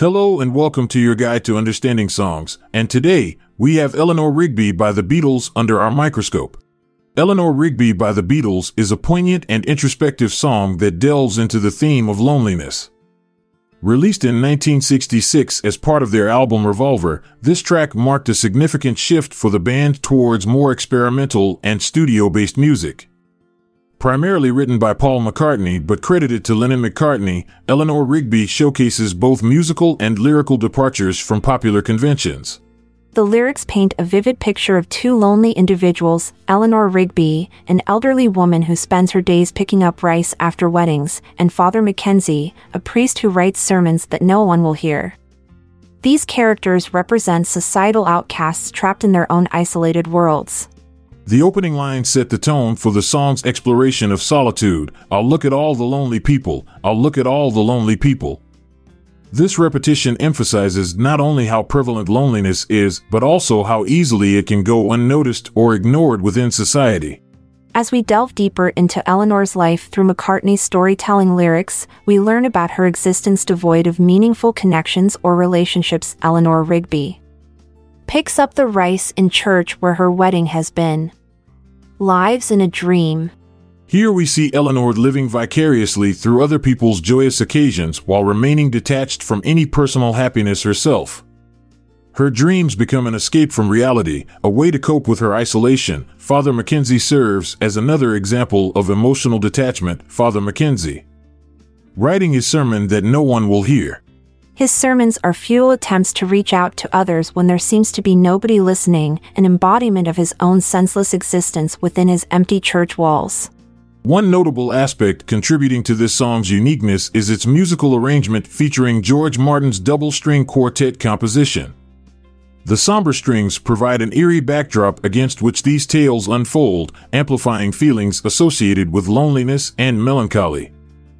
Hello and welcome to your guide to understanding songs. And today, we have Eleanor Rigby by the Beatles under our microscope. Eleanor Rigby by the Beatles is a poignant and introspective song that delves into the theme of loneliness. Released in 1966 as part of their album Revolver, this track marked a significant shift for the band towards more experimental and studio based music. Primarily written by Paul McCartney but credited to Lennon McCartney, Eleanor Rigby showcases both musical and lyrical departures from popular conventions. The lyrics paint a vivid picture of two lonely individuals, Eleanor Rigby, an elderly woman who spends her days picking up rice after weddings, and Father Mackenzie, a priest who writes sermons that no one will hear. These characters represent societal outcasts trapped in their own isolated worlds. The opening line set the tone for the song's exploration of solitude. I'll look at all the lonely people. I'll look at all the lonely people. This repetition emphasizes not only how prevalent loneliness is, but also how easily it can go unnoticed or ignored within society. As we delve deeper into Eleanor's life through McCartney's storytelling lyrics, we learn about her existence devoid of meaningful connections or relationships. Eleanor Rigby picks up the rice in church where her wedding has been. Lives in a dream. Here we see Eleanor living vicariously through other people's joyous occasions while remaining detached from any personal happiness herself. Her dreams become an escape from reality, a way to cope with her isolation. Father Mackenzie serves as another example of emotional detachment. Father Mackenzie. Writing his sermon that no one will hear. His sermons are futile attempts to reach out to others when there seems to be nobody listening, an embodiment of his own senseless existence within his empty church walls. One notable aspect contributing to this song's uniqueness is its musical arrangement featuring George Martin's double string quartet composition. The somber strings provide an eerie backdrop against which these tales unfold, amplifying feelings associated with loneliness and melancholy.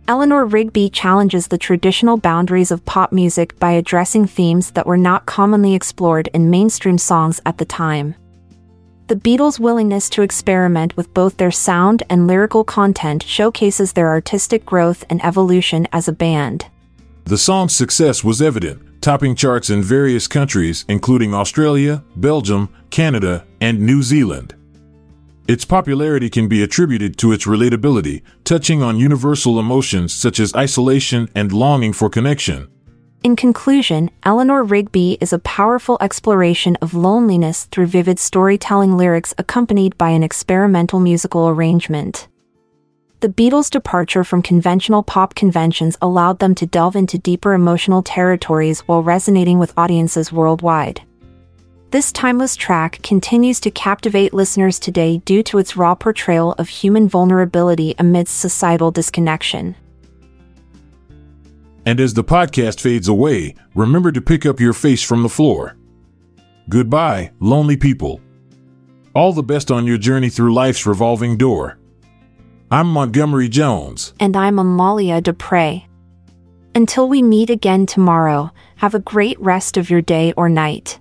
Eleanor Rigby challenges the traditional boundaries of pop music by addressing themes that were not commonly explored in mainstream songs at the time. The Beatles' willingness to experiment with both their sound and lyrical content showcases their artistic growth and evolution as a band. The song's success was evident, topping charts in various countries, including Australia, Belgium, Canada, and New Zealand. Its popularity can be attributed to its relatability, touching on universal emotions such as isolation and longing for connection. In conclusion, Eleanor Rigby is a powerful exploration of loneliness through vivid storytelling lyrics accompanied by an experimental musical arrangement. The Beatles' departure from conventional pop conventions allowed them to delve into deeper emotional territories while resonating with audiences worldwide. This timeless track continues to captivate listeners today due to its raw portrayal of human vulnerability amidst societal disconnection. And as the podcast fades away, remember to pick up your face from the floor. Goodbye, lonely people. All the best on your journey through life's revolving door. I'm Montgomery Jones. And I'm Amalia Dupre. Until we meet again tomorrow, have a great rest of your day or night.